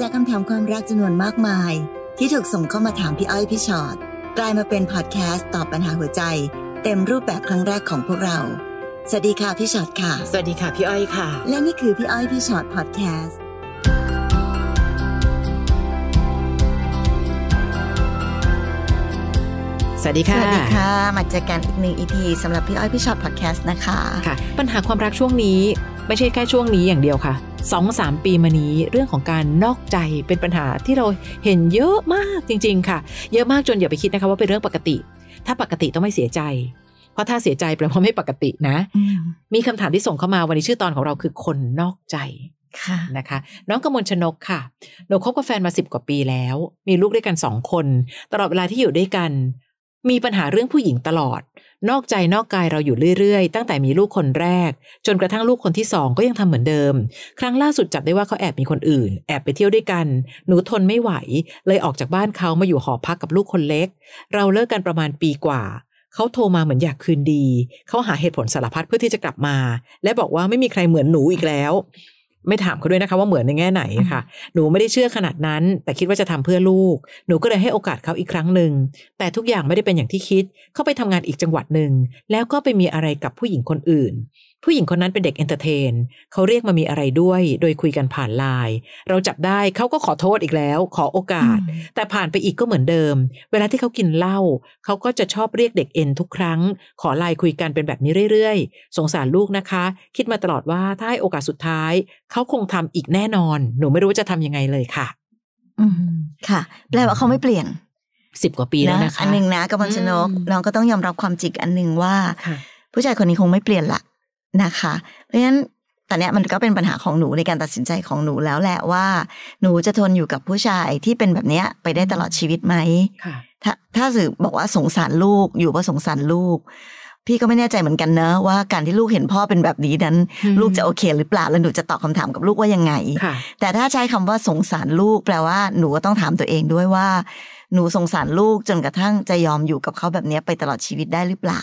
จากคำถามความรักจำนวนมากมาย ที่ถูกส่งเข้ามาถามพี่อ้อยพี่ชอ็อตกลายมาเป็นพอดแคสต์ตอบปัญหาหัวใจ เต็มรูปแบบครั้งแรกของพวกเรา สวัสดีค่ะพี่ชอ็อตค่ะ สวัสดีค่ะพี่อ้อยค่ะ และนี่คือพี่อ้อยพี่ชอ็อตพอดแคสต์สวัสดีสค่ะวัสดีค่ะ มาเจอกันอีกหนึ่ง EP สำหรับพี่อ้อยพี่ชอ็อตพอดแคสต์นะคะ ค่ะ ปัญหาความรักช่วงนี้ ไม่ใช่แค่ช่วงนี้อย่างเดียวค่ะสองสามปีมานี้เรื่องของการนอกใจเป็นปัญหาที่เราเห็นเยอะมากจริง ๆ ค่ะ เยอะมากจนอย่าไปคิดนะคะว่าเป็นเรื่องปกติ ถ้าปกติต้องไม่เสียใจ เพราะถ้าเสียใจแปลว่าไม่ปกตินะอืมมีคำถามที่ส่งเข้ามาวันนี้ชื่อตอนของเราคือคนนอกใจค่ะนะคะ น้องกมลชนกค่ะหนูคบกับแฟนมาสิบกว่าปีแล้ว มีลูกด้วยกันสองคน ตลอดเวลาที่อยู่ด้วยกัน มีปัญหาเรื่องผู้หญิงตลอด นอกใจนอกกายเราอยู่เรื่อยๆ ตั้งแต่มีลูกคนแรก จนกระทั่งลูกคนที่สองก็ยังทำเหมือนเดิม ครั้งล่าสุดจับได้ว่าเขาแอบมีคนอื่น แอบไปเที่ยวด้วยกัน หนูทนไม่ไหว เลยออกจากบ้านเขามาอยู่หอพักกับลูกคนเล็ก เราเลิกกันประมาณปีกว่า เขาโทรมาเหมือนอยากคืนดี เขาหาเหตุผลสารพัดเพื่อที่จะกลับมา และบอกว่าไม่มีใครเหมือนหนูอีกแล้ว ไม่ถามเขาด้วยนะคะว่าเหมือนในแง่ไหนค่ะ หนูไม่ได้เชื่อขนาดนั้น แต่คิดว่าจะทำเพื่อลูก หนูก็เลยให้โอกาสเขาอีกครั้งหนึ่ง แต่ทุกอย่างไม่ได้เป็นอย่างที่คิด เขาไปทำงานอีกจังหวัดหนึ่ง แล้วก็ไปมีอะไรกับผู้หญิงคนอื่น ผู้หญิงคนนั้นเป็นเด็ก entertain เขาเรียกมามีอะไรด้วย โดยคุยกันผ่านไลน์เราจับได้เขาก็ขอโทษอีกแล้ว ขอโอกาส แต่ผ่านไปอีกก็เหมือนเดิม เวลาที่เขากินเหล้าเขาก็จะชอบเรียกเด็กเอ็นทุกครั้ง ขอไลน์คุยกันเป็นแบบนี้เรื่อยๆ สงสารลูกนะคะ คิดมาตลอดว่าถ้าให้โอกาสสุดท้ายเขาคงทำอีกแน่นอน หนูไม่รู้ว่าจะทำยังไงเลยค่ะ อืมค่ะ แปลว่าเขาไม่เปลี่ยนสิบกว่าปีแล้วนะคะอันหนึ่งนะกับมลชนกอืมน้องก็ต้องยอมรับความจริงอันหนึ่งว่าค่ะผู้ชายคนนี้คงไม่เปลี่ยนละ นะคะ เพราะฉะนั้นแต่เนี้ยมันก็เป็นปัญหาของหนูในการตัดสินใจของหนูแล้วแหละว่า หนูจะทนอยู่กับผู้ชายที่เป็นแบบเนี้ยไปได้ตลอดชีวิตไหมค่ะถ้าถ้าสื่อบอกว่าสงสารลูกอยู่เพราะสงสารลูก พี่ก็ไม่แน่ใจเหมือนกันเนอะว่าการที่ลูกเห็นพ่อเป็นแบบนี้นั้นอืมลูกจะโอเคหรือเปล่าแล้วหนูจะตอบคำถามกับลูกว่ายังไงค่ะแต่ถ้าใช้คำว่าสงสารลูกแปลว่าหนูก็ต้องถามตัวเองด้วยว่า หนูสงสารลูกจนกระทั่งจะยอมอยู่กับเขาแบบเนี้ยไปตลอดชีวิตได้หรือเปล่า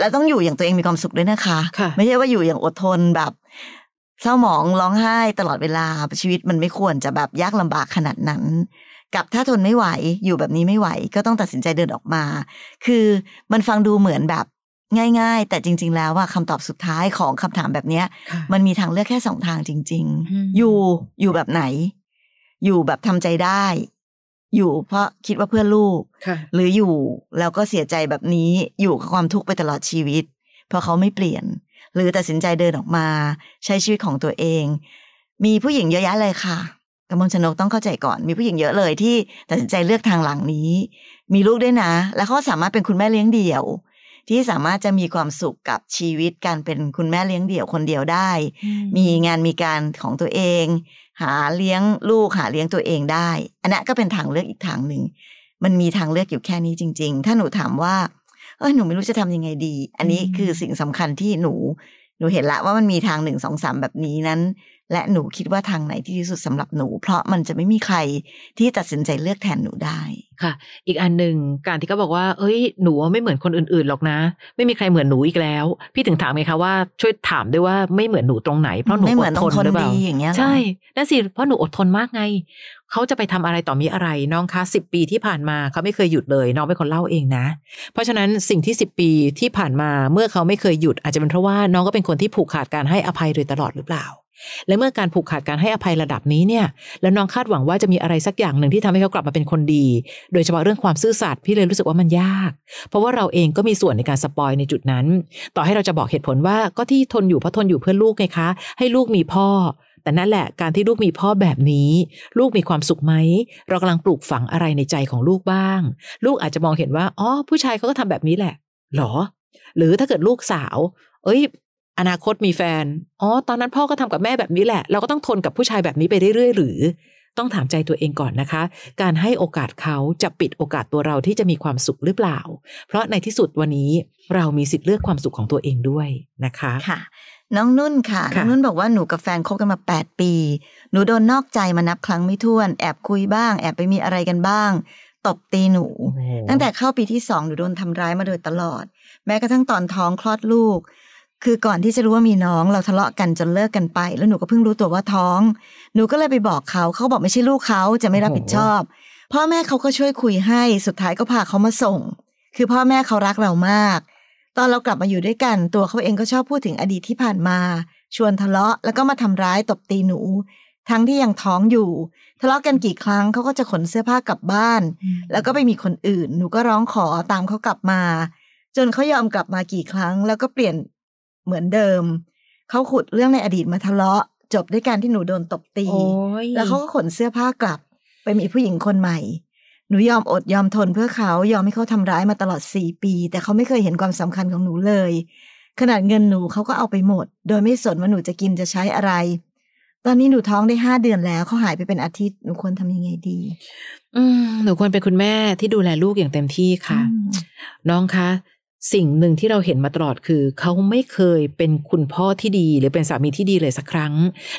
แล้วต้องอยู่อย่างตัวเองมีความสุขด้วยนะคะค่ะไม่ใช่ว่าอยู่อย่างอดทนแบบเศร้าหมองร้องไห้ตลอดเวลาชีวิตมันไม่ควรจะแบบยากลำบากขนาดนั้น กับถ้าทนไม่ไหวอยู่แบบนี้ไม่ไหว ก็ต้องตัดสินใจเดินออกมา คือมันฟังดูเหมือนแบบง่าย ๆ แต่จริง ๆ แล้วว่าคำตอบสุดท้ายของคำถามแบบเนี้ยค่ะมันมีทางเลือกแค่สองทางจริงอืมๆอยู่อยู่แบบไหน อยู่แบบทำใจได้ อยู่เพราะคิดว่าเพื่อลูกค่ะหรืออยู่แล้วก็เสียใจแบบนี้อยู่กับความทุกข์ไปตลอดชีวิต เพราะเขาไม่เปลี่ยน หรือตัดสินใจเดินออกมา ใช้ชีวิตของตัวเอง มีผู้หญิงเยอะแยะเลยค่ะกมลชนกต้องเข้าใจก่อน มีผู้หญิงเยอะเลยที่ตัดสินใจเลือกทางหลังนี้ มีลูกด้วยนะ แล้วเขาสามารถเป็นคุณแม่เลี้ยงเดี่ยว ที่สามารถจะมีความสุขกับชีวิตการเป็นคุณแม่เลี้ยงเดี่ยวคนเดียวได้ มีงานมีการของตัวเอง หาเลี้ยงลูกหาเลี้ยงตัวเองได้ อันนั้นก็เป็นทางเลือกอีกทางหนึ่ง มันมีทางเลือกอยู่แค่นี้จริง ๆ ถ้าหนูถามว่าเออหนูไม่รู้จะทำยังไงดี อันนี้อืมคือสิ่งสำคัญที่หนู หนูเห็นละว่ามันมีทางหนึ่งสองสามแบบนี้นั้น และหนูคิดว่าทางไหนที่ดีที่สุดสำหรับหนู เพราะมันจะไม่มีใครที่ตัดสินใจเลือกแทนหนูได้ค่ะ อีกอันหนึ่งการที่เขาบอกว่า เอ้ยหนูไม่เหมือนคนอื่นๆหรอกนะ ไม่มีใครเหมือนหนูอีกแล้ว พี่ถึงถามไงคะว่าช่วยถามด้วยว่าไม่เหมือนหนูตรงไหนเพราะหนูไม่เหมือนอดต้ทองนทนหรือเปล่าดีอย่างเงี้ยเหรอใช่นั่นสิเพราะหนูอดทนมากไงเขาจะไปทำอะไรต่อมีอะไรน้องคะสิบปีที่ผ่านมาเขาไม่เคยหยุดเลย น้องเป็นคนเล่าเองนะ เพราะฉะนั้นสิ่งที่สิบปีที่ผ่านมาเมื่อเขาไม่เคยหยุดอาจจะเป็นเพราะว่าน้องก็เป็นคนที่ผูกขาดการให้อภัยโดยตลอดหรือเปล่า และเมื่อการผูกขาดการให้อภัยระดับนี้เนี่ย แล้วน้องคาดหวังว่าจะมีอะไรสักอย่างหนึ่งที่ทำให้เขากลับมาเป็นคนดี โดยเฉพาะเรื่องความซื่อสัตย์พี่เลยรู้สึกว่ามันยาก เพราะว่าเราเองก็มีส่วนในการสปอยในจุดนั้น ต่อให้เราจะบอกเหตุผลว่าก็ที่ทนอยู่เพราะทนอยู่เพื่อลูกไงคะ ให้ลูกมีพ่อ แต่นั่นแหละการที่ลูกมีพ่อแบบนี้ ลูกมีความสุขไหมเรากำลังปลูกฝังอะไรในใจของลูกบ้าง ลูกอาจจะมองเห็นว่าอ๋อผู้ชายเขาก็ทำแบบนี้แหละหรอ หรือถ้าเกิดลูกสาว เอ้ย อนาคตมีแฟน อ๋อ ตอนนั้นพ่อก็ทำกับแม่แบบนี้แหละ เราก็ต้องทนกับผู้ชายแบบนี้ไปเรื่อยๆ หรือ ต้องถามใจตัวเองก่อนนะคะ การให้โอกาสเขาจะปิดโอกาสตัวเราที่จะมีความสุขหรือเปล่า เพราะในที่สุดวันนี้เรามีสิทธิ์เลือกความสุขของตัวเองด้วยนะคะ ค่ะ น้องนุ่นค่ะค่ะน้องนุ่นบอกว่าหนูกับแฟนคบกันมา 8 ปี หนูโดนนอกใจมานับครั้งไม่ถ้วน แอบคุยบ้าง แอบไปมีอะไรกันบ้างตบตีหนู ตั้งแต่เข้าปีที่สองหนูโดนทำร้ายมาโดยตลอด แม้กระทั่งตอนท้องคลอดลูก คือก่อนที่จะรู้ว่ามีน้องเราทะเลาะกันจนเลิกกันไป แล้วหนูก็เพิ่งรู้ตัวว่าท้อง หนูก็เลยไปบอกเขาเขาบอกไม่ใช่ลูกเขาจะไม่รับผิดชอบ พ่อแม่เขาก็ช่วยคุยให้สุดท้ายก็พาเขามาส่ง คือพ่อแม่เขารักเรามาก ตอนเรากลับมาอยู่ด้วยกัน ตัวเขาเองก็ชอบพูดถึงอดีตที่ผ่านมา ชวนทะเลาะแล้วก็มาทำร้ายตบตีหนู ทั้งที่ยังท้องอยู่ ทะเลาะกันกี่ครั้งเขาก็จะขนเสื้อผ้ากลับบ้าน แล้วก็ไปมีคนอื่น หนูก็ร้องขอตามเขากลับมา จนเขายอมกลับมากี่ครั้ง แล้วก็เปลี่ยน เหมือนเดิม เขาขุดเรื่องในอดีตมาทะเลาะ จบด้วยการที่หนูโดนตบตีโอ้ยแล้วเขาก็ขนเสื้อผ้ากลับ ไปมีผู้หญิงคนใหม่ หนูยอมอดยอมทนเพื่อเขายอมให้เขาทำร้ายมาตลอดสี่ปี แต่เขาไม่เคยเห็นความสำคัญของหนูเลย ขนาดเงินหนูเขาก็เอาไปหมด โดยไม่สนว่าหนูจะกินจะใช้อะไร ตอนนี้หนูท้องได้ห้าเดือนแล้วเขาหายไปเป็นอาทิตย์หนูควรทำยังไงดี อืมหนูควรเป็นคุณแม่ที่ดูแลลูกอย่างเต็มที่ค่ะอืมน้องคะ สิ่งหนึ่งที่เราเห็นมาตลอดคือ เขาไม่เคยเป็นคุณพ่อที่ดี หรือเป็นสามีที่ดีเลยสักครั้ง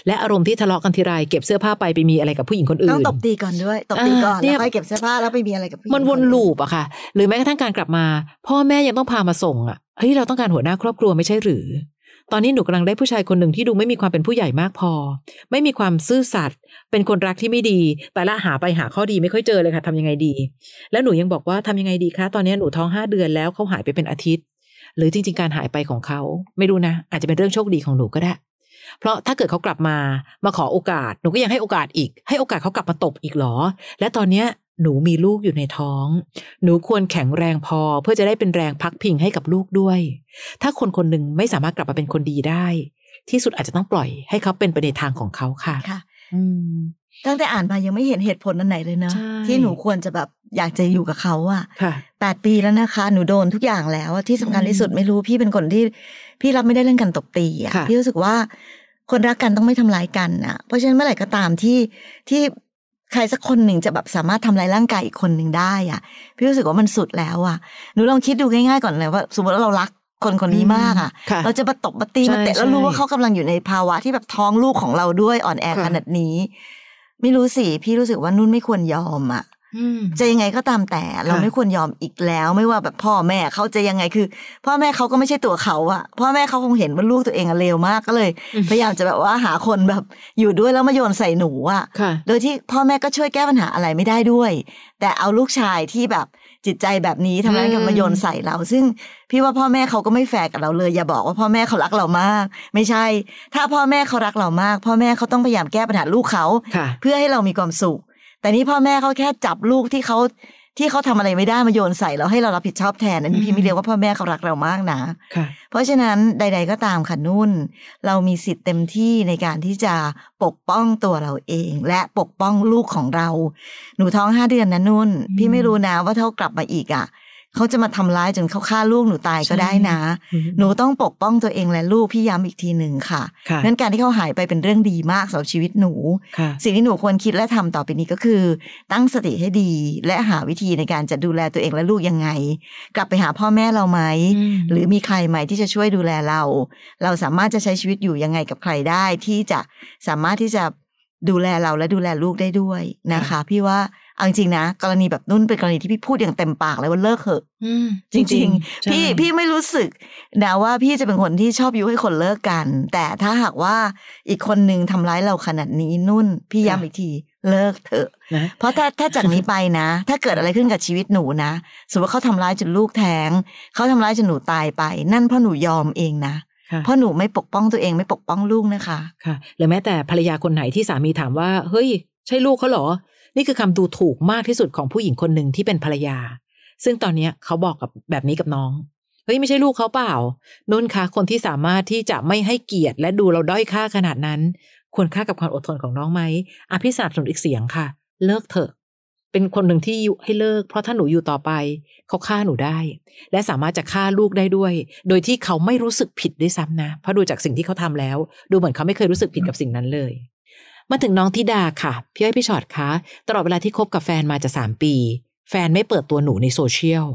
และอารมณ์ที่ทะเลาะกันทีไรเก็บเสื้อผ้าไปไปมีอะไรกับผู้หญิงคนอื่นต้องตบตีก่อนด้วยตบตีก่อนอ่าเนี่แล้ยวค่อยเก็บเสื้อผ้าแล้วไปมีอะไรกับผู้หญิงมันวนคอื่ลูปอะค่ะ หรือแม้กระทั่งการกลับมา พ่อแม่ยังต้องพามาส่งอะเฮ้ยเราต้องการหัวหน้าครอบครัวไม่ใช่หรือ ตอนนี้หนูกำลังได้ผู้ชายคนหนึ่งที่ดูไม่มีความเป็นผู้ใหญ่มากพอ ไม่มีความซื่อสัตย์เป็นคนรักที่ไม่ดี แต่ละหาไปหาข้อดีไม่ค่อยเจอเลยค่ะทำยังไงดี แล้วหนูยังบอกว่าทำยังไงดีคะตอนนี้หนูท้องห้าเดือนแล้วเขาหายไปเป็นอาทิตย์ หรือจริง ๆ การหายไปของเขา ไม่รู้นะ อาจจะเป็นเรื่องโชคดีของหนูก็ได้ เพราะถ้าเกิดเขากลับมามาขอโอกาส หนูก็ยังให้โอกาสอีก ให้โอกาสเขากลับมาตบอีกเหรอ และตอนเนี้ย หนูมีลูกอยู่ในท้อง หนูควรแข็งแรงพอเพื่อจะได้เป็นแรงพักพิงให้กับลูกด้วย ถ้าคนคนหนึ่งไม่สามารถกลับมาเป็นคนดีได้ ที่สุดอาจจะต้องปล่อยให้เขาเป็นไปในทางของเขาค่ะค่ะ อืมตั้งแต่อ่านมายังไม่เห็นเหตุผลอันไหนเลยเนาะใช่ที่หนูควรจะแบบอยากจะอยู่กับเขาอะค่ะแปดปีแล้วนะคะ หนูโดนทุกอย่างแล้วอะที่สำคัญอืมที่สุดไม่รู้พี่เป็นคนที่ พี่รับไม่ได้เรื่องการตบตีอะค่ะพี่รู้สึกว่าคนรักกันต้องไม่ทำร้ายกันอะเพราะฉะนั้นเมื่อไหร่ก็ตามที่ที่ ใครสักคนหนึ่งจะแบบสามารถทำร้ายร่างกายอีกคนหนึ่งได้อะพี่รู้สึกว่ามันสุดแล้วอะหนูลองคิดดูง่ายๆก่อนเลยว่า สมมติว่าเรารักคนคนนี้มากอะค่ะ เราจะมาตบมาตีใช่มาเตะแล้วใช่รู้ว่าเขากำลังอยู่ในภาวะที่แบบท้องลูกของเราด้วยอ่อนแอค่ะขนาดนี้ ไม่รู้สิพี่รู้สึกว่านุ่นไม่ควรยอมอะอืม จะยังไงก็ตามแต่เราไม่ควรยอมอีกแล้ว ไม่ว่าแบบพ่อแม่เขาจะยังไงคือ พ่อแม่เขาก็ไม่ใช่ตัวเขาอะพ่อแม่เขาคงเห็นว่าลูกตัวเองอะเลวมากก็เลยอืมพยายามจะแบบว่าหาคนแบบอยู่ด้วยแล้วมาโยนใส่หนูอะค่ะโดยที่พ่อแม่ก็ช่วยแก้ปัญหาอะไรไม่ได้ด้วย แต่เอาลูกชายที่แบบจิตใจแบบนี้ทำร้ายกันอืมมาโยนใส่เรา ซึ่งพี่ว่าพ่อแม่เขาก็ไม่แฟร์กับเราเลย อย่าบอกว่าพ่อแม่เขารักเรามาก ไม่ใช่ ถ้าพ่อแม่เขารักเรามาก พ่อแม่เขาต้องพยายามแก้ปัญหาลูกเขาค่ะเพื่อให้เรามีความสุข แต่นี่พ่อแม่เขาแค่จับลูกที่เขาที่เขาทำอะไรไม่ได้มาโยนใส่เราให้เรารับผิดชอบแทนอันนี้อืมพี่ไม่เรียกว่าพ่อแม่เขารักเรามากนะค่ะเพราะฉะนั้นใด ๆ ก็ตามค่ะนุ่น เรามีสิทธิ์เต็มที่ในการที่จะปกป้องตัวเราเอง และปกป้องลูกของเรา หนูท้องห้าเดือนนะนุ่นอืมพี่ไม่รู้นะว่าถ้าเขากลับมาอีกอะ เขาจะมาทำร้ายจนเขาฆ่าลูกหนูตายก็ได้นะ หนูต้องปกป้องตัวเองและลูกพี่ย้ำอีกทีหนึ่งค่ะค่ะนั้นการที่เขาหายไปเป็นเรื่องดีมากสำหรับชีวิตหนูค่ะสิ่งที่หนูควรคิดและทำต่อไปนี้ก็คือ ตั้งสติให้ดีและหาวิธีในการจะดูแลตัวเองและลูกยังไง กลับไปหาพ่อแม่เราไหมอืมหรือมีใครไหมที่จะช่วยดูแลเรา เราสามารถจะใช้ชีวิตอยู่ยังไงกับใครได้ที่จะสามารถที่จะดูแลเราและดูแลลูกได้ด้วยนะคะ พี่ว่า เอาจริงๆนะกรณีแบบนุ่นเป็นกรณีที่พี่พูดอย่างเต็มปากเลยว่าเลิกเถอะอืมจริงใช่ๆพี่พี่ไม่รู้สึกนะว่าพี่จะเป็นคนที่ชอบยุให้คนเลิกกัน แต่ถ้าหากว่าอีกคนนึงทำร้ายเราขนาดนี้นุ่น พี่ย้ำอีกทีเลิกเถอะนะเพราะถ้าถ้าจากนี้ไปนะ ถ้าเกิดอะไรขึ้นกับชีวิตหนูนะสมมติว่าเขาทำร้ายจนลูกแท้งเขาทำร้ายจนหนูตายไป นั่นเพราะหนูยอมเองนะค่ะเพราะหนูไม่ปกป้องตัวเองไม่ปกป้องลูกนะคะ ค่ะหรือแม้แต่ภรรยาคนไหนที่สามีถามว่า เฮ้ย ใช่ลูกเขาเหรอ นี่คือคำดูถูกมากที่สุดของผู้หญิงคนหนึ่งที่เป็นภรรยา ซึ่งตอนเนี้ยเขาบอกกับแบบนี้กับน้องเฮ้ยไม่ใช่ลูกเขาเปล่านุ่นคะคนที่สามารถที่จะไม่ให้เกียรติและดูเราด้อยค่าขนาดนั้น ควรค่ากับความอดทนของน้องไหมอะพี่สนับสนุนอีกเสียงค่ะ เลิกเถอะ เป็นคนหนึ่งที่ยุให้เลิก เพราะถ้าหนูอยู่ต่อไปเขาฆ่าหนูได้ และสามารถจะฆ่าลูกได้ด้วย โดยที่เขาไม่รู้สึกผิดด้วยซ้ำนะ เพราะดูจากสิ่งที่เขาทำแล้ว ดูเหมือนเขาไม่เคยรู้สึกผิดกับสิ่งนั้นเลย มาถึงน้องธิดาค่ะ พี่อ้อยพี่ชอดคะตลอดเวลาที่คบกับแฟนมาจะสามปี แฟนไม่เปิดตัวหนูในโซเชียล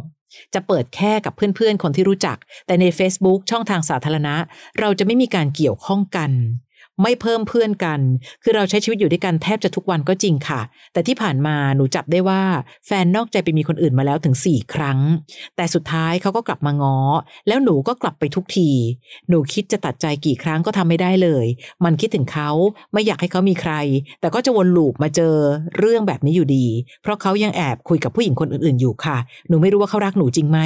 จะเปิดแค่กับเพื่อนๆ คนที่รู้จัก แต่ใน Facebook ช่องทางสาธารณะ เราจะไม่มีการเกี่ยวข้องกัน ไม่เพิ่มเพื่อนกัน คือเราใช้ชีวิตอยู่ด้วยกันแทบจะทุกวันก็จริงค่ะ แต่ที่ผ่านมาหนูจับได้ว่าแฟนนอกใจไปมีคนอื่นมาแล้วถึงสี่ครั้ง แต่สุดท้ายเขาก็กลับมาง้อ แล้วหนูก็กลับไปทุกที หนูคิดจะตัดใจกี่ครั้งก็ทำไม่ได้เลย มันคิดถึงเขาไม่อยากให้เขามีใคร แต่ก็จะวนลูปมาเจอเรื่องแบบนี้อยู่ดี เพราะเขายังแอบคุยกับผู้หญิงคนอื่นๆอยู่ค่ะ หนูไม่รู้ว่าเขารักหนูจริงไหม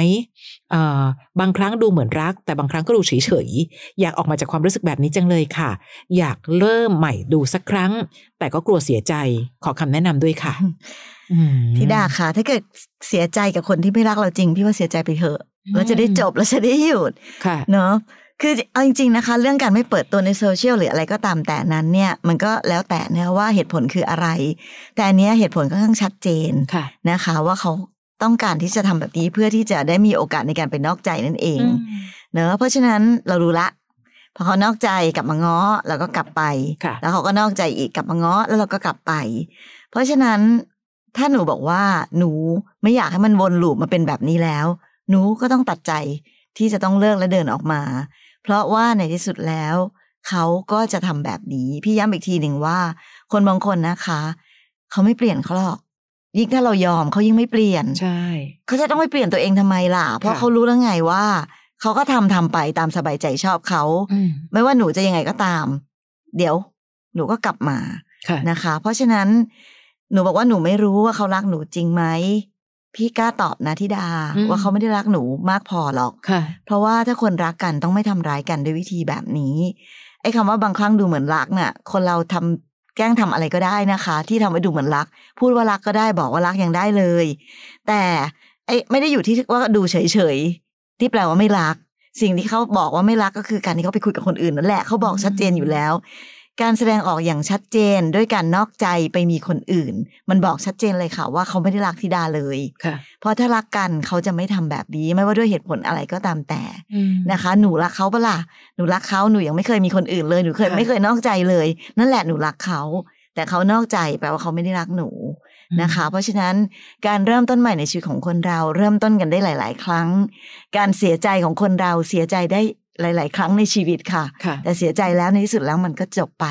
เอ่อบางครั้งดูเหมือนรัก แต่บางครั้งก็ดูเฉยๆอยากออกมาจากความรู้สึกแบบนี้จังเลยค่ะอยากเริ่มใหม่ดูสักครั้ง แต่ก็กลัวเสียใจขอคำแนะนำด้วยค่ะอืมธิดาค่ะ ถ้าเกิดเสียใจกับคนที่ไม่รักเราจริง พี่ว่าเสียใจไปเถอะอืมเราจะได้จบเราจะได้หยุดค่ะเนาะคือเอาจริงๆนะคะ เรื่องการไม่เปิดตัวในโซเชียลหรืออะไรก็ตามแต่นั้นเนี่ยมันก็แล้วแต่นะว่าเหตุผลคืออะไร แต่อันเนี้ยเหตุผลก็ค่อนข้างชัดเจนค่ะนะคะ ว่าเขาต้องการที่จะทำแบบนี้เพื่อที่จะได้มีโอกาสในการไปนอกใจนั่นเอง เนอะเพราะฉะนั้นเรารู้ละ พอเขานอกใจกลับมาง้อเราก็กลับไปค่ะแล้วเขาก็นอกใจอีกกลับมาง้อแล้วเราก็กลับไป เพราะฉะนั้นถ้าหนูบอกว่าหนูไม่อยากให้มันวนลูปมาเป็นแบบนี้แล้ว หนูก็ต้องตัดใจที่จะต้องเลิกและเดินออกมา เพราะว่าในที่สุดแล้ว เขาก็จะทำแบบนี้ พี่ย้ำอีกทีหนึ่งว่า คนบางคนนะคะ เขาไม่เปลี่ยนเขาหรอกยิ่งถ้าเรายอมเขายิ่งไม่เปลี่ยนใช่เขาจะต้องไปเปลี่ยนตัวเองทำไมล่ะ เพราะค่ะเขารู้แล้วไงว่า เขาก็ทำทำไปตามสบายใจชอบเขาอืมไม่ว่าหนูจะยังไงก็ตาม เดี๋ยว หนูก็กลับมาค่ะนะคะ เพราะฉะนั้น หนูบอกว่าหนูไม่รู้ว่าเขารักหนูจริงไหมพี่กล้าตอบนะทิดาอืมว่าเขาไม่ได้รักหนูมากพอหรอกค่ะเพราะว่าถ้าคนรักกันต้องไม่ทำร้ายกันด้วยวิธีแบบนี้ไอ้คำว่าบางครั้งดูเหมือนรักน่ะ คนเราทำแกล้งทำอะไรก็ได้นะคะ ที่ทำให้ดูเหมือนรัก พูดว่ารักก็ได้บอกว่ารักยังได้เลย แต่ไอ้ไม่ได้อยู่ที่ว่าดูเฉยๆ ที่แปลว่าไม่รัก สิ่งที่เขาบอกว่าไม่รักก็คือการที่เขาไปคุยกับคนอื่นนั่นแหละเขาบอกชัดเจนอยู่แล้ว การแสดงออกอย่างชัดเจนด้วยการนอกใจไปมีคนอื่น มันบอกชัดเจนเลยค่ะว่าเขาไม่ได้รักธิดาเลยค่ะเพราะถ้ารักกันเขาจะไม่ทำแบบนี้ไม่ว่าด้วยเหตุผลอะไรก็ตามแต่อืมนะคะ หนูรักเขาปะล่ะหนูรักเขาหนูยังไม่เคยมีคนอื่นเลยหนูเคยค่ะไม่เคยนอกใจเลย นั่นแหละหนูรักเขาแต่เขานอกใจแปลว่าเขาไม่ได้รักหนู นะคะ เพราะฉะนั้นการเริ่มต้นใหม่ในชีวิตของคนเรา เริ่มต้นกันได้หลาย ๆ ครั้ง การเสียใจของคนเราเสียใจได้หลาย ๆ ครั้งในชีวิตค่ะค่ะแต่เสียใจแล้วในที่สุดแล้วมันก็จบไป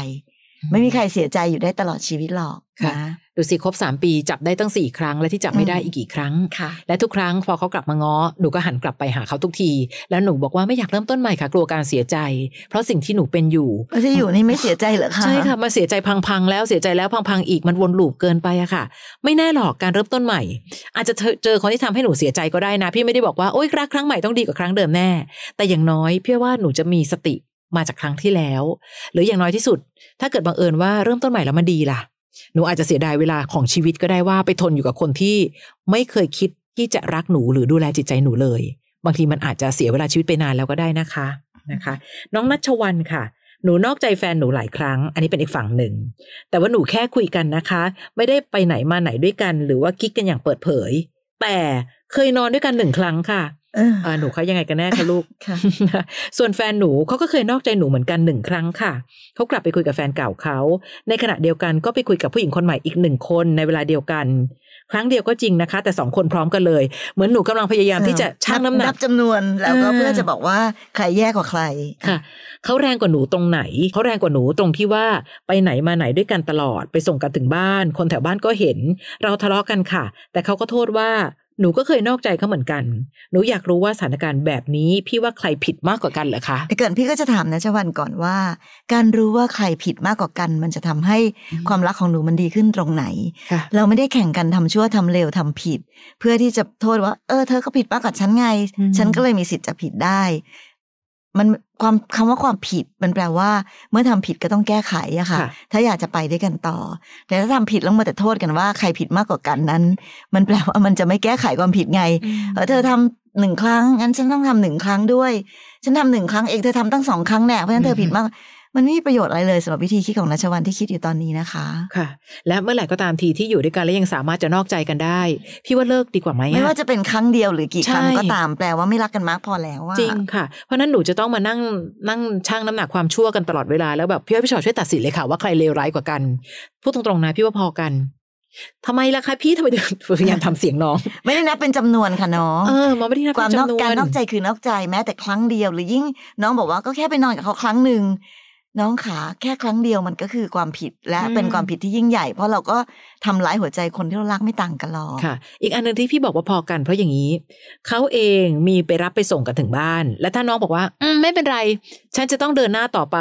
ไม่มีใครเสียใจอยู่ได้ตลอดชีวิตหรอกค่ะนะ ดูสิครบสามปีจับได้ตั้งสี่ครั้ง และที่จับไม่ได้อืมอีกกี่ครั้งค่ะและทุกครั้งพอเขากลับมาง้อหนูก็หันกลับไปหาเขาทุกที แล้วหนูบอกว่าไม่อยากเริ่มต้นใหม่ค่ะกลัวการเสียใจ เพราะสิ่งที่หนูเป็นอยู่แล้วที่อยู่นี่ไม่เสียใจเหรอคะใช่ค่ะมาเสียใจพังๆแล้วเสียใจแล้วพังๆอีกมันวนลูปเกินไปอะค่ะ ไม่แน่หรอกการเริ่มต้นใหม่ อาจจะเจอเจอคนที่ทำให้หนูเสียใจก็ได้นะ พี่ไม่ได้บอกว่าโอ๊ยรักครั้งใหม่ต้องดีกว่าครั้งเดิมแน่ แต่อย่างน้อยพี่ว่าหนูจะมีสติมาจากครั้งที่แล้ว หรืออย่างน้อยที่สุด ถ้าเกิดบังเอิญว่าเริ่มต้นใหม่แล้วมันดีล่ะ หนูอาจจะเสียดายเวลาของชีวิตก็ได้ว่าไปทนอยู่กับคนที่ไม่เคยคิดที่จะรักหนูหรือดูแลจิตใจหนูเลย บางทีมันอาจจะเสียเวลาชีวิตไปนานแล้วก็ได้นะคะนะคะ น้องนัชวันค่ะหนูนอกใจแฟนหนูหลายครั้ง อันนี้เป็นอีกฝั่งหนึ่ง แต่ว่าหนูแค่คุยกันนะคะ ไม่ได้ไปไหนมาไหนด้วยกัน หรือว่ากิ๊กกันอย่างเปิดเผย แต่เคยนอนด้วยกันหนึ่งครั้งค่ะเอออ่า หนูเขายังไงกันแน่คะลูกค่ะส่วนแฟนหนูเขาก็เคยนอกใจหนูเหมือนกันหนึ่งครั้งค่ะ เขากลับไปคุยกับแฟนเก่าเขา ในขณะเดียวกันก็ไปคุยกับผู้หญิงคนใหม่อีกหนึ่งคนในเวลาเดียวกัน ครั้งเดียวก็จริงนะคะ แต่สองคนพร้อมกันเลย เหมือนหนูกำลังพยายามที่จะชั่งน้ำหนันักบจำนวนแล้วก็อ่าเพื่อจะบอกว่าใครแย่กว่าใครค่ะเขาแรงกว่าหนูตรงไหนเขาแรงกว่าหนูตรงที่ว่าไปไหนมาไหนด้วยกันตลอด ไปส่งกันถึงบ้าน คนแถวบ้านก็เห็น เราทะเลาะกันค่ะ แต่เขาก็โทษว่า หนูก็เคยนอกใจเขาเหมือนกัน หนูอยากรู้ว่าสถานการณ์แบบนี้ พี่ว่าใครผิดมากกว่ากันเหรอคะแต่เกิดพี่ก็จะถามนะชวันก่อนว่า การรู้ว่าใครผิดมากกว่ากัน มันจะทำให้อืมความรักของหนูมันดีขึ้นตรงไหนค่ะเราไม่ได้แข่งกันทำชั่วทำเลวทำผิด เพื่อที่จะโทษว่า เออเธอก็ผิดมากกว่าฉันไงอืมฉันก็เลยมีสิทธิ์จะผิดได้ มันความคำว่าความผิดมันแปลว่า เมื่อทำผิดก็ต้องแก้ไขอะค่ะค่ะ ถ้าอยากจะไปด้วยกันต่อ แต่ถ้าทำผิดแล้วมาแต่โทษกันว่าใครผิดมากกว่ากันนั้น มันแปลว่ามันจะไม่แก้ไขความผิดไงเออเธอทำหนึ่งครั้งงั้นฉันต้องทำหนึ่งครั้งด้วย ฉันทำหนึ่งครั้งเองเธอทำตั้งสองครั้งแน่เพราะฉะนั้นเธอผิดมาก มันไม่มีประโยชน์อะไรเลยสำหรับวิธีคิดของนัชวันที่คิดอยู่ตอนนี้นะคะ ค่ะ และเมื่อไหร่ก็ตามทีที่อยู่ด้วยกันแล้วยังสามารถจะนอกใจกันได้ พี่ว่าเลิกดีกว่าไหมอะไม่ว่าจะเป็นครั้งเดียวหรือกี่ครั้งใช่ก็ตามแปลว่าไม่รักกันมากพอแล้วอะจริงค่ะ เพราะฉะนั้นหนูจะต้องมานั่งนั่งชั่งน้ำหนักความชั่วกันตลอดเวลาแล้วแบบพี่ว่าพี่ชอตช่วยตัดสินเลยค่ะว่าใครเลวร้ายกว่ากันพูดตรงๆนะพี่ว่าพอกันทำไมล่ะคะพี่ทำไมถึงพยายามทำเสียงน้อง ไม่ได้นับเป็นจำนวนค่ะน้องเออมันไม่ได้นับความเป็นนอกจำนวนการนอกใจคือนอกใจแม้แต่ครั้งเดียว หรือยิ่งน้องบอกว่าก็แค่ไปนอนกับเขาครั้งหนึ่ง น้องขาแค่ครั้งเดียวมันก็คือความผิดและอืมเป็นความผิดที่ยิ่งใหญ่ เพราะเราก็ทำร้ายหัวใจคนที่เรารักไม่ต่างกันหรอกค่ะ อีกอันหนึ่งที่พี่บอกว่าพอกัน เพราะอย่างนี้เขาเองมีไปรับไปส่งกันถึงบ้าน และถ้าน้องบอกว่า อืมไม่เป็นไร ฉันจะต้องเดินหน้าต่อไป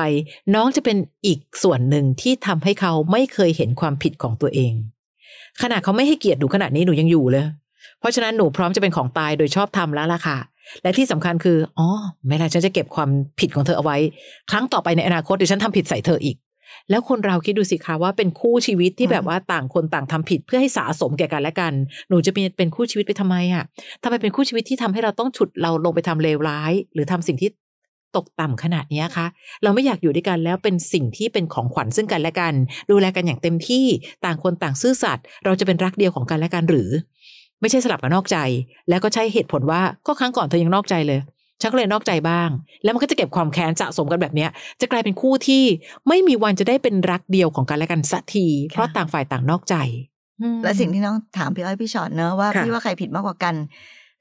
น้องจะเป็นอีกส่วนหนึ่งที่ทำให้เขาไม่เคยเห็นความผิดของตัวเองขนาดเขาไม่ให้เกียรติหนูขนาดนี้หนูยังอยู่เลย เพราะฉะนั้นหนูพร้อมจะเป็นของตายโดยชอบทำแล้วล่ะค่ะ และที่สำคัญคืออ๋อไม่เป็นไรฉันจะเก็บความผิดของเธอเอาไว้ ครั้งต่อไปในอนาคตเดี๋ยวฉันทำผิดใส่เธออีก แล้วคนเราคิดดูสิคะว่าเป็นคู่ชีวิตที่อืมแบบว่าต่างคนต่างทำผิดเพื่อให้สะสมแก่กันและกัน หนูจะเป็นเป็นคู่ชีวิตไปทำไมอะทำไมเป็นคู่ชีวิตที่ทำให้เราต้องฉุดเราลงไปทำเลวร้าย หรือทำสิ่งที่ตกต่ำขนาดเนี้ยคะ เราไม่อยากอยู่ด้วยกันแล้วเป็นสิ่งที่เป็นของขวัญซึ่งกันและกัน ดูแลกันอย่างเต็มที่ต่างคนต่างซื่อสัตย์เราจะเป็นรักเดียวของกันและกันหรือ ไม่ใช่สลับกับนอกใจ แล้วก็ใช้เหตุผลว่าก็ครั้งก่อนเธอยังนอกใจเลยฉันก็เลยนอกใจบ้าง แล้วมันก็จะเก็บความแค้นสะสมกันแบบเนี้ยจะกลายเป็นคู่ที่ไม่มีวันจะได้เป็นรักเดียวของกันและกันสักที เพราะต่างฝ่ายต่างนอกใจอืมและสิ่งที่น้องถามพี่อ้อยพี่ชอตเนอะว่าค่ะพี่ว่าใครผิดมากกว่ากัน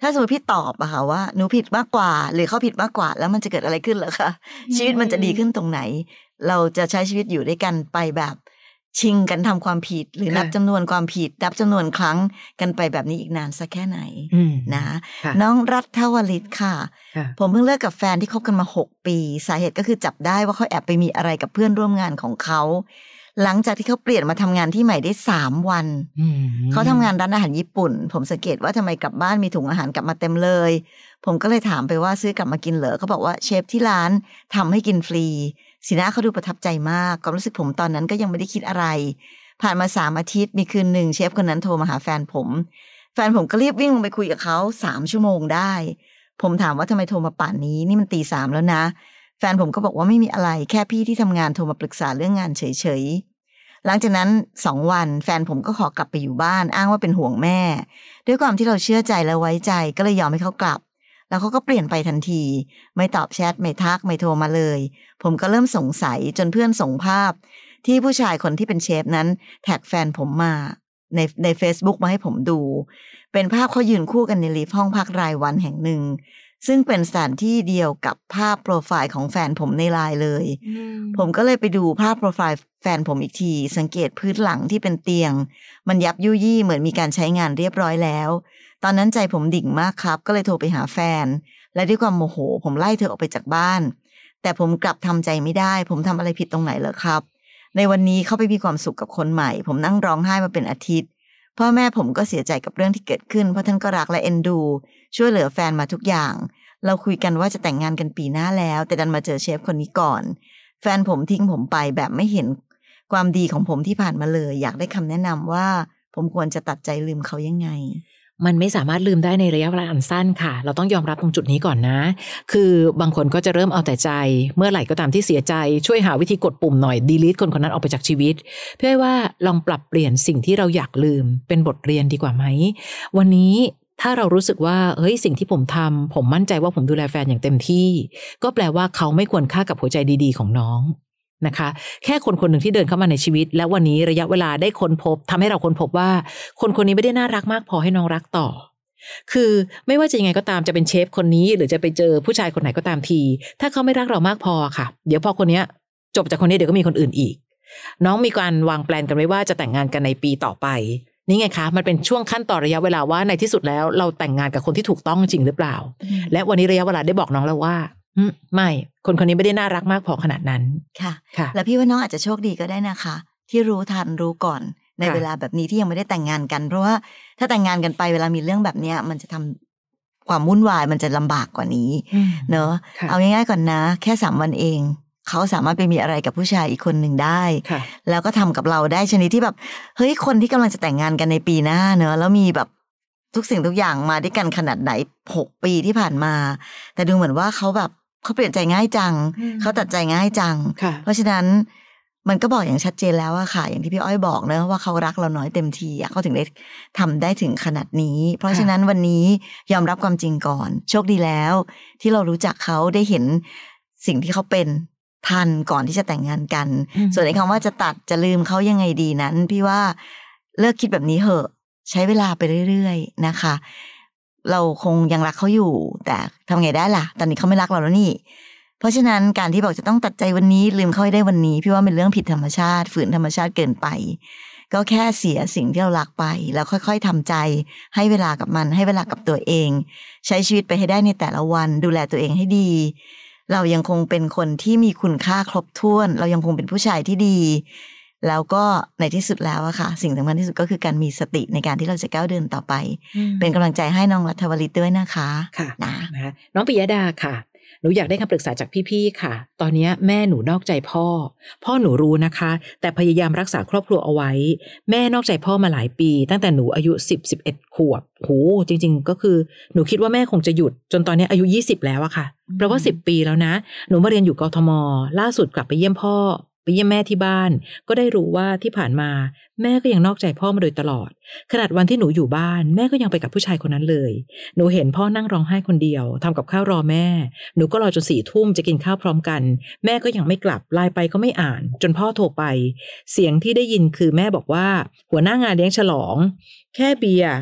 ถ้าสมมติพี่ตอบอะค่ะว่าหนูผิดมากกว่า หรือเขาผิดมากกว่า แล้วมันจะเกิดอะไรขึ้นเหรอคะชีวิตมันจะดีขึ้นตรงไหน เราจะใช้ชีวิตอยู่ด้วยกันไปแบบ ชิงกันทำความผิด หรือนับจำนวนความผิด นับจำนวนครั้งกันไปแบบนี้อีกนานสักแค่ไหนอืมนะค่ะน้องรัฐวลิตค่ะค่ะ ผมเพิ่งเลิกกับแฟนที่คบกันมา 6 ปี สาเหตุก็คือจับได้ว่าเขาแอบไปมีอะไรกับเพื่อนร่วมงานของเขาหลังจากที่เขาเปลี่ยนมาทำงานที่ใหม่ได้3วันอืมเขาทำงานร้านอาหารญี่ปุ่น ผมสังเกตว่าทำไมกลับบ้านมีถุงอาหารกลับมาเต็มเลย ผมก็เลยถามไปว่าซื้อกลับมากินเหรอเขาบอกว่าเชฟที่ร้านทำให้กินฟรี สีหน้าเขาดูประทับใจมากความรู้สึกผมตอนนั้นก็ยังไม่ได้คิดอะไร ผ่านมาสามอาทิตย์มีคืนหนึ่งเชฟคนนั้นโทรมาหาแฟนผม แฟนผมก็รีบวิ่งลงไปคุยกับเขาสามชั่วโมงได้ ผมถามว่าทำไมโทรมาป่านนี้นี่มันตีสามแล้วนะ แฟนผมก็บอกว่าไม่มีอะไรแค่พี่ที่ทำงานโทรมาปรึกษาเรื่องงานเฉยๆหลังจากนั้นสองวัน แฟนผมก็ขอกลับไปอยู่บ้านอ้างว่าเป็นห่วงแม่ ด้วยความที่เราเชื่อใจและไว้ใจก็เลยยอมให้เขากลับ แล้วเขาก็เปลี่ยนไปทันที ไม่ตอบแชทไม่ทักไม่โทรมาเลย ผมก็เริ่มสงสัยจนเพื่อนส่งภาพ ที่ผู้ชายคนที่เป็นเชฟนั้น แท็กแฟนผมมาในใน Facebook มาให้ผมดู เป็นภาพเขายืนคู่กันในลิฟต์ห้องพักรายวันแห่งหนึ่ง ซึ่งเป็นสถานที่เดียวกับภาพโปรไฟล์ของแฟนผมในไลน์เลย ผมก็เลยไปดูภาพโปรไฟล์แฟนผมอีกที สังเกตพื้นหลังที่เป็นเตียง มันยับยุยี่เหมือนมีการใช้งานเรียบร้อยแล้ว ตอนนั้นใจผมดิ่งมากครับ ก็เลยโทรไปหาแฟน และด้วยความโมโห ผมไล่เธอออกไปจากบ้าน แต่ผมกลับทำใจไม่ได้ ผมทำอะไรผิดตรงไหนเหรอครับ ในวันนี้เขาไปมีความสุขกับคนใหม่ ผมนั่งร้องไห้มาเป็นอาทิตย์พ่อแม่ผมก็เสียใจกับเรื่องที่เกิดขึ้น เพราะท่านก็รักและเอ็นดู ช่วยเหลือแฟนมาทุกอย่าง เราคุยกันว่าจะแต่งงานกันปีหน้าแล้ว แต่ดันมาเจอเชฟคนนี้ก่อน แฟนผมทิ้งผมไปแบบไม่เห็นความดีของผมที่ผ่านมาเลย อยากได้คำแนะนำว่า ผมควรจะตัดใจลืมเขายังไง มันไม่สามารถลืมได้ในระยะเวลาอันสั้นค่ะ เราต้องยอมรับตรงจุดนี้ก่อนนะ คือบางคนก็จะเริ่มเอาแต่ใจ เมื่อไหร่ก็ตามที่เสียใจ ช่วยหาวิธีกดปุ่มหน่อยดีลิทคนคนนั้นออกไปจากชีวิต เพื่อให้ว่าลองปรับเปลี่ยนสิ่งที่เราอยากลืมเป็นบทเรียนดีกว่าไหม วันนี้ถ้าเรารู้สึกว่าเฮ้ยสิ่งที่ผมทำผมมั่นใจว่าผมดูแลแฟนอย่างเต็มที่ ก็แปลว่าเขาไม่ควรค่ากับหัวใจดี ๆ ของน้อง นะคะ แค่คนคนหนึ่งที่เดินเข้ามาในชีวิต และวันนี้ระยะเวลาได้ค้นพบทำให้เราค้นพบว่า คนคนนี้ไม่ได้น่ารักมากพอให้น้องรักต่อ คือไม่ว่าจะยังไงก็ตามจะเป็นเชฟคนนี้ หรือจะไปเจอผู้ชายคนไหนก็ตามที ถ้าเขาไม่รักเรามากพอค่ะ เดี๋ยวพอคนเนี้ยจบจากคนนี้เดี๋ยวก็มีคนอื่นอีก น้องมีการวางแปลนกันไว้ว่าจะแต่งงานกันในปีต่อไปนี่ไงคะ มันเป็นช่วงขั้นต่อระยะเวลาว่าในที่สุดแล้ว เราแต่งงานกับคนที่ถูกต้องจริงหรือเปล่า และวันนี้ระยะเวลาได้บอกน้องแล้วว่าอืม ไม่ คนคนนี้ไม่ได้น่ารักมากพอขนาดนั้นค่ะค่ะ แล้วพี่ว่าน้องอาจจะโชคดีก็ได้นะคะ ที่รู้ทันรู้ก่อนในค่ะเวลาแบบนี้ที่ยังไม่ได้แต่งงานกัน เพราะว่าถ้าแต่งงานกันไปเวลามีเรื่องแบบเนี้ยมันจะทำความวุ่นวายมันจะลำบากกว่านี้อืมเนอะค่ะเอาง่ายๆก่อนนะ แค่สามวันเอง เขาสามารถไปมีอะไรกับผู้ชายอีกคนหนึ่งได้ค่ะแล้วก็ทำกับเราได้ชนิดที่แบบ เฮ้ยคนที่กำลังจะแต่งงานกันในปีหน้าเนอะแล้วมีแบบทุกสิ่งทุกอย่างมาด้วยกันขนาดไหนหกปีที่ผ่านมา แต่ดูเหมือนว่าเขาแบบ เขาเปลี่ยนใจง่ายจังอืมเขาตัดใจง่ายจังค่ะเพราะฉะนั้นมันก็บอกอย่างชัดเจนแล้วอะค่ะ อย่างที่พี่อ้อยบอกเนอะว่าเขารักเราน้อยเต็มทีอะเขาถึงได้ทำได้ถึงขนาดนี้ เพราะฉะนั้นวันนี้ยอมรับความจริงก่อน โชคดีแล้ว ที่เรารู้จักเขาได้เห็นสิ่งที่เขาเป็นทันก่อนที่จะแต่งงานกันอืมส่วนในคำว่าจะตัดจะลืมเขายังไงดีนั้น พี่ว่าเลิกคิดแบบนี้เหอะ ใช้เวลาไปเรื่อย ๆ นะคะ เราคงยังรักเขาอยู่ แต่ทำไงได้ล่ะ ตอนนี้เขาไม่รักเราแล้วนี่ เพราะฉะนั้นการที่บอกจะต้องตัดใจวันนี้ลืมเขาให้ได้วันนี้ พี่ว่าเป็นเรื่องผิดธรรมชาติ ฝืนธรรมชาติเกินไป ก็แค่เสียสิ่งที่เรารักไป แล้วค่อยๆทำใจ ให้เวลากับมัน ให้เวลากับตัวเอง ใช้ชีวิตไปให้ได้ในแต่ละวัน ดูแลตัวเองให้ดี เรายังคงเป็นคนที่มีคุณค่าครบถ้วน เรายังคงเป็นผู้ชายที่ดี แล้วก็ในที่สุดแล้วอะค่ะ สิ่งสำคัญที่สุดก็คือการมีสติในการที่เราจะก้าวเดินต่อไป เป็นกำลังใจให้น้องรัฐวริตด้วยนะคะค่ะนะนะคะน้องปิยดาค่ะหนูอยากได้คำปรึกษาจากพี่ๆ ค่ะ ตอนนี้แม่หนูนอกใจพ่อ พ่อหนูรู้นะคะ แต่พยายามรักษาครอบครัวเอาไว้ แม่นอกใจพ่อมาหลายปี ตั้งแต่หนูอายุ 10 11 ขวบโหจริง ๆ ก็คือ หนูคิดว่าแม่คงจะหยุด จนตอนนี้อายุ 20 แล้วอะค่ะแปลว่า 10 ปีแล้วนะ หนูมาเรียนอยู่กทม ล่าสุดกลับไปเยี่ยมพ่อไป เยี่ยมแม่ที่บ้าน ก็ได้รู้ว่าที่ผ่านมา แม่ก็ยังนอกใจพ่อมาโดยตลอด ขนาดวันที่หนูอยู่บ้าน แม่ก็ยังไปกับผู้ชายคนนั้นเลย หนูเห็นพ่อนั่งร้องไห้คนเดียวทำกับข้าวรอแม่ หนูก็รอจนสี่ทุ่มจะกินข้าวพร้อมกัน แม่ก็ยังไม่กลับไลน์ไปก็ไม่อ่าน จนพ่อโทรไป เสียงที่ได้ยินคือแม่บอกว่า หัวหน้างานเลี้ยงฉลอง แค่เบียร์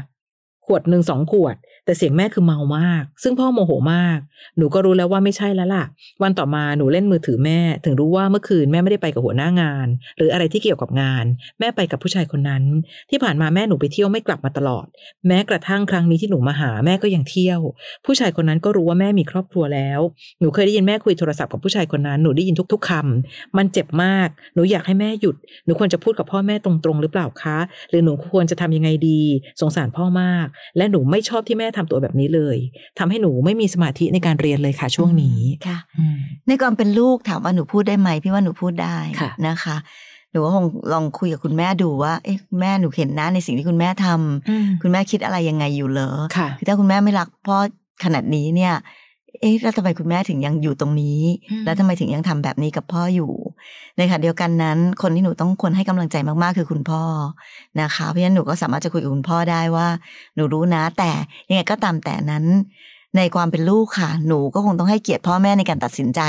ขวดหนึ่งสองขวด แต่เสียงแม่คือเมามาก ซึ่งพ่อโมโหมาก หนูก็รู้แล้วว่าไม่ใช่แล้วล่ะ วันต่อมาหนูเล่นมือถือแม่ ถึงรู้ว่าเมื่อคืนแม่ไม่ได้ไปกับหัวหน้างาน หรืออะไรที่เกี่ยวกับงาน แม่ไปกับผู้ชายคนนั้น ที่ผ่านมาแม่หนูไปเที่ยวไม่กลับมาตลอด แม้กระทั่งครั้งนี้ที่หนูมาหาแม่ก็ยังเที่ยว ผู้ชายคนนั้นก็รู้ว่าแม่มีครอบครัวแล้ว หนูเคยได้ยินแม่คุยโทรศัพท์กับผู้ชายคนนั้นหนูได้ยินทุก ๆคำมันเจ็บมาก หนูอยากให้แม่หยุด หนูควรจะพูดกับพ่อแม่ตรงๆ หรือเปล่าคะ หรือหนูควรจะทำยังไงดี สงสารพ่อมาก และหนูไม่ชอบที่แม่ทำตัวแบบนี้เลยทำให้หนูไม่มีสมาธิในการเรียนเลยค่ะช่วงนี้ค่ะอืมในความเป็นลูกถามว่าหนูพูดได้ไหมพี่ว่าหนูพูดได้ค่ะนะคะหนูก็คงลองคุยกับคุณแม่ดูว่า เอ๊ะแม่หนูเห็นนะในสิ่งที่คุณแม่ทำอืมคุณแม่คิดอะไรยังไงอยู่เหรอค่ะคือถ้าคุณแม่ไม่รักพ่อขนาดนี้เนี่ย เอ๊ะแล้วทำไมคุณแม่ถึงยังอยู่ตรงนี้อืมแล้วทำไมถึงยังทำแบบนี้กับพ่ออยู่ในขณะเดียวกันนั้น คนที่หนูต้องควรให้กำลังใจมากๆ คือคุณพ่อนะคะเพราะฉะนั้นหนูก็สามารถจะคุยกับคุณพ่อได้ว่า หนูรู้นะ แต่ยังไงก็ตามแต่นั้นในความเป็นลูกค่ะ หนูก็คงต้องให้เกียรติพ่อแม่ในการตัดสินใจ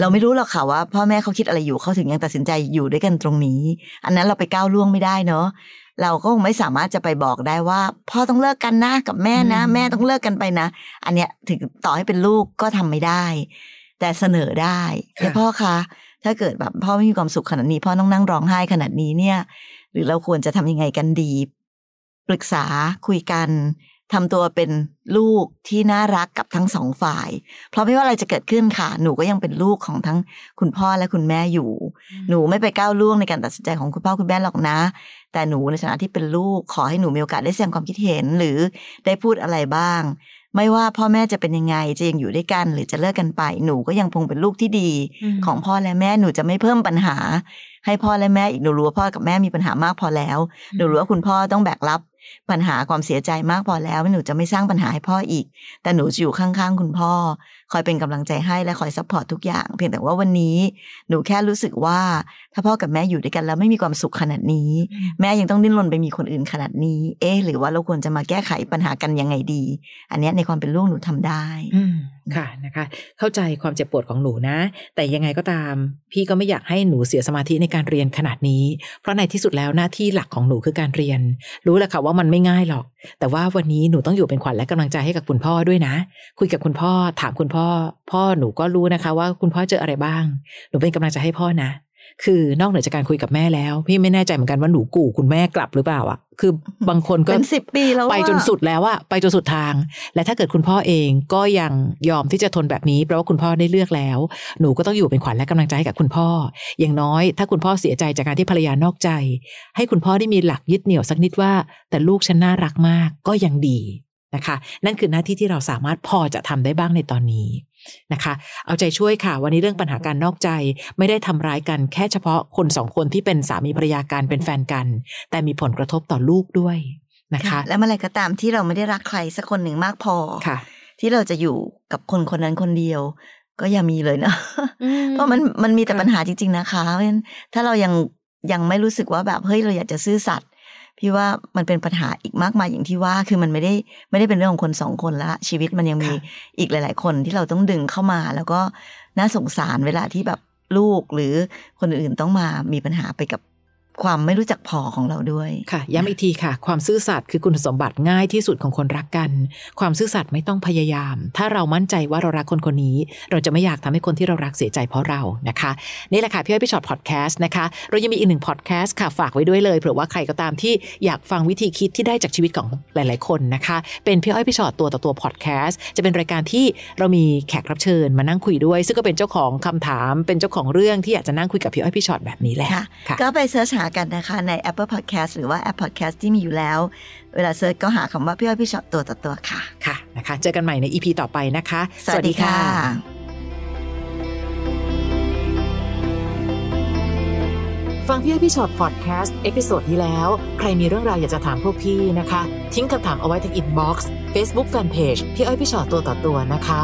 เราไม่รู้หรอกค่ะว่า พ่อแม่เขาคิดอะไรอยู่เขาถึงยังตัดสินใจอยู่ด้วยกันตรงนี้ อันนั้นเราไปก้าวล่วงไม่ได้เนาะ เราก็คงไม่สามารถจะไปบอกได้ว่าพ่อต้องเลิกกันนะกับแม่นะอืมแม่ต้องเลิกกันไปนะ อันเนี้ยถึงต่อให้เป็นลูกก็ทำไม่ได้ แต่เสนอได้แต่พ่อคะถ้าเกิดแบบพ่อไม่มีความสุขขนาดนี้ พ่อต้องนั่งร้องไห้ขนาดนี้เนี่ย หรือเราควรจะทำยังไงกันดี ปรึกษาคุยกัน ทำตัวเป็นลูกที่น่ารักกับทั้งสองฝ่าย เพราะไม่ว่าอะไรจะเกิดขึ้นค่ะ หนูก็ยังเป็นลูกของทั้งคุณพ่อและคุณแม่อยู่ หนูไม่ไปก้าวล่วงในการตัดสินใจของคุณพ่อคุณแม่หรอกนะ แต่หนูในฐานะที่เป็นลูกขอให้หนูมีโอกาสได้แสดงความคิดเห็นหรือได้พูดอะไรบ้าง ไม่ว่าพ่อแม่จะเป็นยังไงจะยังอยู่ด้วยกัน หรือจะเลิกกันไป หนูก็ยังคงเป็นลูกที่ดีของพ่อและแม่หนูจะไม่เพิ่มปัญหา ให้พ่อและแม่อีกหนูรู้ว่าพ่อกับแม่มีปัญหามากพอแล้วหนูรู้ว่าคุณพ่อต้องแบกรับ ปัญหาความเสียใจมากพอแล้วหนูจะไม่สร้างปัญหาให้พ่ออีก แต่หนูจะอยู่ข้างๆคุณพ่อ คอยเป็นกำลังใจให้และคอย support ทุกอย่าง เพียงแต่ว่าวันนี้หนูแค่รู้สึกว่า ถ้าพ่อกับแม่อยู่ด้วยกันแล้วไม่มีความสุขขนาดนี้ แม่ยังต้องดิ้นรนไปมีคนอื่นขนาดนี้ เอ๊ะหรือว่าเราควรจะมาแก้ไขปัญหากันยังไงดี อันเนี้ยในความเป็นลูกหนูทำได้อืมค่ะนะคะ เข้าใจความเจ็บปวดของหนูนะ แต่ยังไงก็ตาม พี่ก็ไม่อยากให้หนูเสียสมาธิในการเรียนขนาดนี้ เพราะในที่สุดแล้วหน้าที่หลักของหนูคือการเรียน รู้แหละค่ะว่ามันไม่ง่ายหรอก แต่ว่าวันนี้หนูต้องอยู่เป็นขวัญและกำลังใจให้กับคุณพ่อด้วยนะ คุยกับคุณพ่อถามคุณพ่อพ่อหนูก็รู้นะคะ ว่าคุณพ่อเจออะไรบ้าง หนูเป็นกำลังใจให้พ่อนะ คือนอกเหนือจากการคุยกับแม่แล้ว พี่ไม่แน่ใจเหมือนกันว่าหนูกู่คุณแม่กลับหรือเปล่าอะ คือบางคนก็เป็นสิบปีแล้วไปจนสุดแล้วอะไปจนสุดทาง และถ้าเกิดคุณพ่อเองก็ยังยอมที่จะทนแบบนี้เพราะว่าคุณพ่อได้เลือกแล้ว หนูก็ต้องอยู่เป็นขวัญและกำลังใจให้กับคุณพ่อ อย่างน้อย ถ้าคุณพ่อเสียใจจากการที่ภรรยานอกใจ ให้คุณพ่อได้มีหลักยึดเหนี่ยวสักนิดว่า แต่ลูกฉันน่ารักมากก็ยังดี นะคะ นั่นคือหน้าที่ที่เราสามารถพอจะทำได้บ้างในตอนนี้นะคะ เอาใจช่วยค่ะ วันนี้เรื่องปัญหาการนอกใจไม่ได้ทำร้ายกันแค่เฉพาะคนสองคนที่เป็นสามีภรรยากันเป็นแฟนกัน แต่มีผลกระทบต่อลูกด้วยนะคะค่ะและเมื่อไหรก็ตามที่เราไม่ได้รักใครสักคนหนึ่งมากพอค่ะ ที่เราจะอยู่กับคนคนนั้นคนเดียวก็อย่ามีเลยนะเพราะมันมันมีแต่ค่ะปัญหาจริง ๆ นะคะเพราะฉะนั้นถ้าเรายังยังไม่รู้สึกว่าแบบเฮ้ยเราอยากจะซื่อสัตย์ พี่ว่ามันเป็นปัญหาอีกมากมายอย่างที่ว่า คือมันไม่ได้ไม่ได้เป็นเรื่องของคนสองคนละชีวิตมันยังมีค่ะอีกหลาย ๆ คนที่เราต้องดึงเข้ามา แล้วก็น่าสงสารเวลาที่แบบลูกหรือคนอื่นๆต้องมามีปัญหาไปกับ ความไม่รู้จักพอของเราด้วย ค่ะ ย้ำอีกทีค่ะ ความซื่อสัตย์คือคุณสมบัติง่ายที่สุดของคนรักกัน ความซื่อสัตย์ไม่ต้องพยายาม ถ้าเรามั่นใจว่าเรารักคนคนนี้ เราจะไม่อยากทำให้คนที่เรารักเสียใจเพราะเรานะคะนี่แหละค่ะพี่อ้อยพี่ชอตพอดแคสต์นะคะเรายังมีอีกหนึ่งพอดแคสต์ค่ะฝากไว้ด้วยเลยเผื่อว่าใครก็ตามที่อยากฟังวิธีคิดที่ได้จากชีวิตของหลาย ๆ คนนะคะ เป็นพี่อ้อยพี่ชอตตัวต่อตัวพอดแคสต์จะเป็นรายการที่เรามีแขกรับเชิญมานั่งคุยด้วย ซึ่งก็เป็นเจ้าของคำถามเป็นเจ้าของเรื่องที่อยากจะนั่งคุยกับพี่อ้อยพี่ชอตแบบนี้แหละค่ะค่ะก็ไปเสิร์ชหากันนะคะใน Apple Podcast หรือว่าแอป Podcast ที่มีอยู่แล้ว เวลาเสิร์ชก็หาคำว่าพี่อ้อยพี่ชอตตัวต่อตัวค่ะ ค่ะนะคะ เจอกันใหม่ใน EP ต่อไปนะคะ สวัสดีค่ะฟังพี่อ้อยพี่ฉอดพอดแคสต์ episode ที่แล้ว ใครมีเรื่องราวอยากจะถามพวกพี่นะคะ ทิ้งคำถามเอาไว้ที่ inbox เฟซบุ๊กแฟนเพจพี่อ้อยพี่ฉอดตัวต่อตัวนะคะ